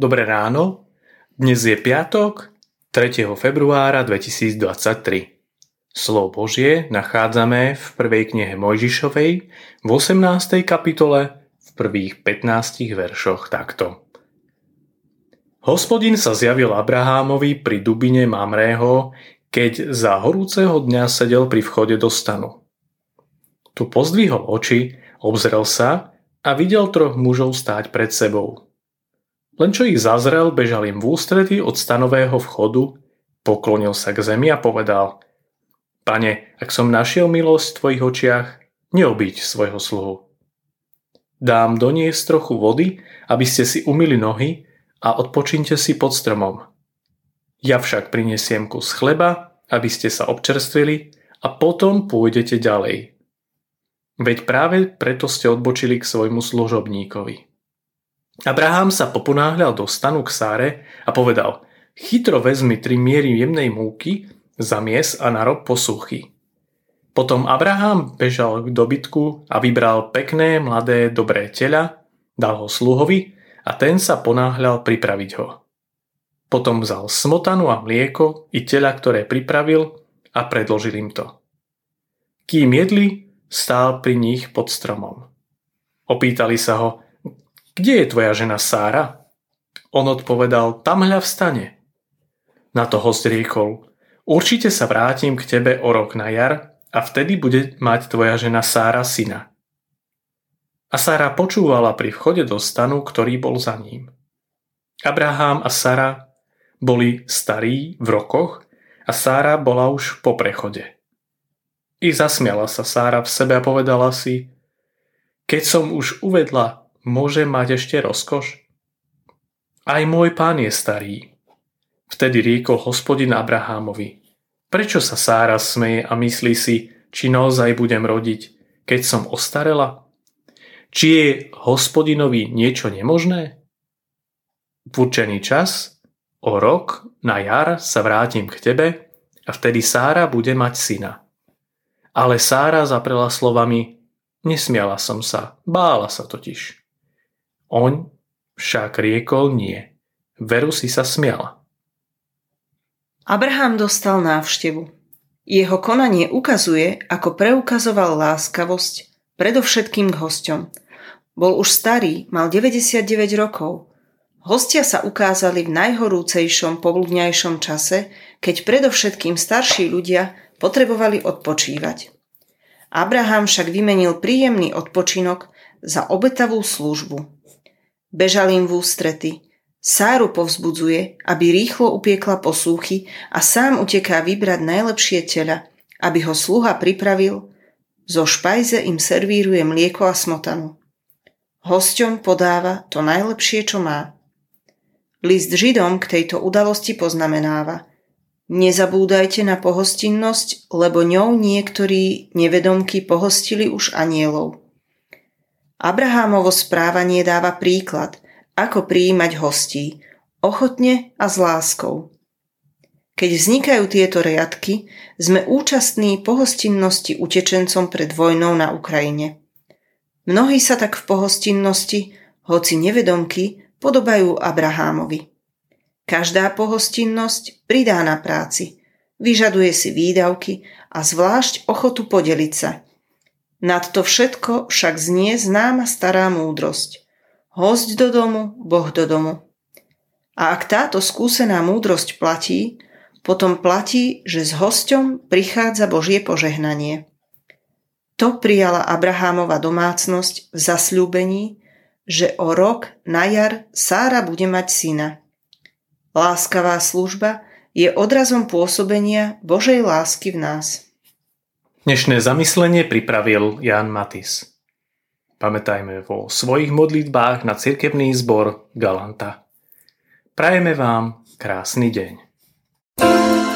Dobré ráno, dnes je piatok 3. februára 2023. Slovo Božie nachádzame v prvej knihe Mojžišovej v 18. kapitole v prvých 15 veršoch takto. Hospodin sa zjavil Abrahámovi pri dubine Mamrého, keď za horúceho dňa sedel pri vchode do stanu. Tu pozdvihol oči, obzrel sa a videl troch mužov stáť pred sebou. Len čo ich zazrel, bežal im v ústrety od stanového vchodu, poklonil sa k zemi a povedal Pane, ak som našiel milosť v tvojich očiach, neobiť svojho sluhu. Dám doniesť trochu vody, aby ste si umili nohy a odpočinte si pod stromom. Ja však prinesiem kus chleba, aby ste sa občerstvili a potom pôjdete ďalej. Veď práve preto ste odbočili k svojmu služobníkovi. Abraham sa poponáhľal do stanu k Sáre a povedal Chytro vezmi tri miery jemnej múky, mies a narob posuchy. Potom Abraham bežal k dobytku a vybral pekné, mladé, dobré tela, dal ho sluhovi a ten sa ponáhľal pripraviť ho. Potom vzal smotanu a mlieko i tela, ktoré pripravil a predložil im to. Kým jedli, stál pri nich pod stromom. Opýtali sa ho, kde je tvoja žena Sára? On odpovedal, tam hľa vstane. Na to host riekol, určite sa vrátim k tebe o rok na jar a vtedy bude mať tvoja žena Sára syna. A Sára počúvala pri vchode do stanu, ktorý bol za ním. Abraham a Sara boli starí v rokoch a Sára bola už po prechode. I zasmiala sa Sára v sebe a povedala si, keď som už uvedla môže mať ešte rozkoš? Aj môj pán je starý. Vtedy riekol hospodin Abrahámovi. Prečo sa Sára smeje a myslí si, či naozaj budem rodiť, keď som ostarela? Či je hospodinovi niečo nemožné? V určený čas, o rok, na jar sa vrátim k tebe a vtedy Sára bude mať syna. Ale Sára zaprela slovami, nesmiala som sa, bála sa totiž. On však riekol nie. Veru si sa smiala. Abraham dostal návštevu. Jeho konanie ukazuje, ako preukazoval láskavosť predovšetkým k hosťom. Bol už starý, mal 99 rokov. Hostia sa ukázali v najhorúcejšom pobludňajšom čase, keď predovšetkým starší ľudia potrebovali odpočívať. Abraham však vymenil príjemný odpočinok za obetavú službu. Bežal im v ústrety. Sáru povzbudzuje, aby rýchlo upiekla posúchy a sám uteká vybrať najlepšie tela, aby ho sluha pripravil. Zo špajze im servíruje mlieko a smotanu. Hosťom podáva to najlepšie, čo má. List Židom k tejto udalosti poznamenáva Nezabúdajte na pohostinnosť, lebo ňou niektorí nevedomky pohostili už anielov. Abrahámovo správanie dáva príklad, ako prijímať hostí, ochotne a s láskou. Keď vznikajú tieto riadky, sme účastní pohostinnosti utečencom pred vojnou na Ukrajine. Mnohí sa tak v pohostinnosti, hoci nevedomky, podobajú Abrahámovi. Každá pohostinnosť pridá na práci, vyžaduje si výdavky a zvlášť ochotu podeliť sa – nad to všetko však znie známa stará múdrosť. Hosť do domu, Boh do domu. A ak táto skúsená múdrosť platí, potom platí, že s hosťom prichádza Božie požehnanie. To prijala Abrahámova domácnosť v zasľúbení, že o rok na jar Sára bude mať syna. Láskavá služba je odrazom pôsobenia Božej lásky v nás. Dnešné zamyslenie pripravil Jan Matis. Pamätajme vo svojich modlitbách na cirkevný zbor Galanta. Prajeme vám krásny deň. thank you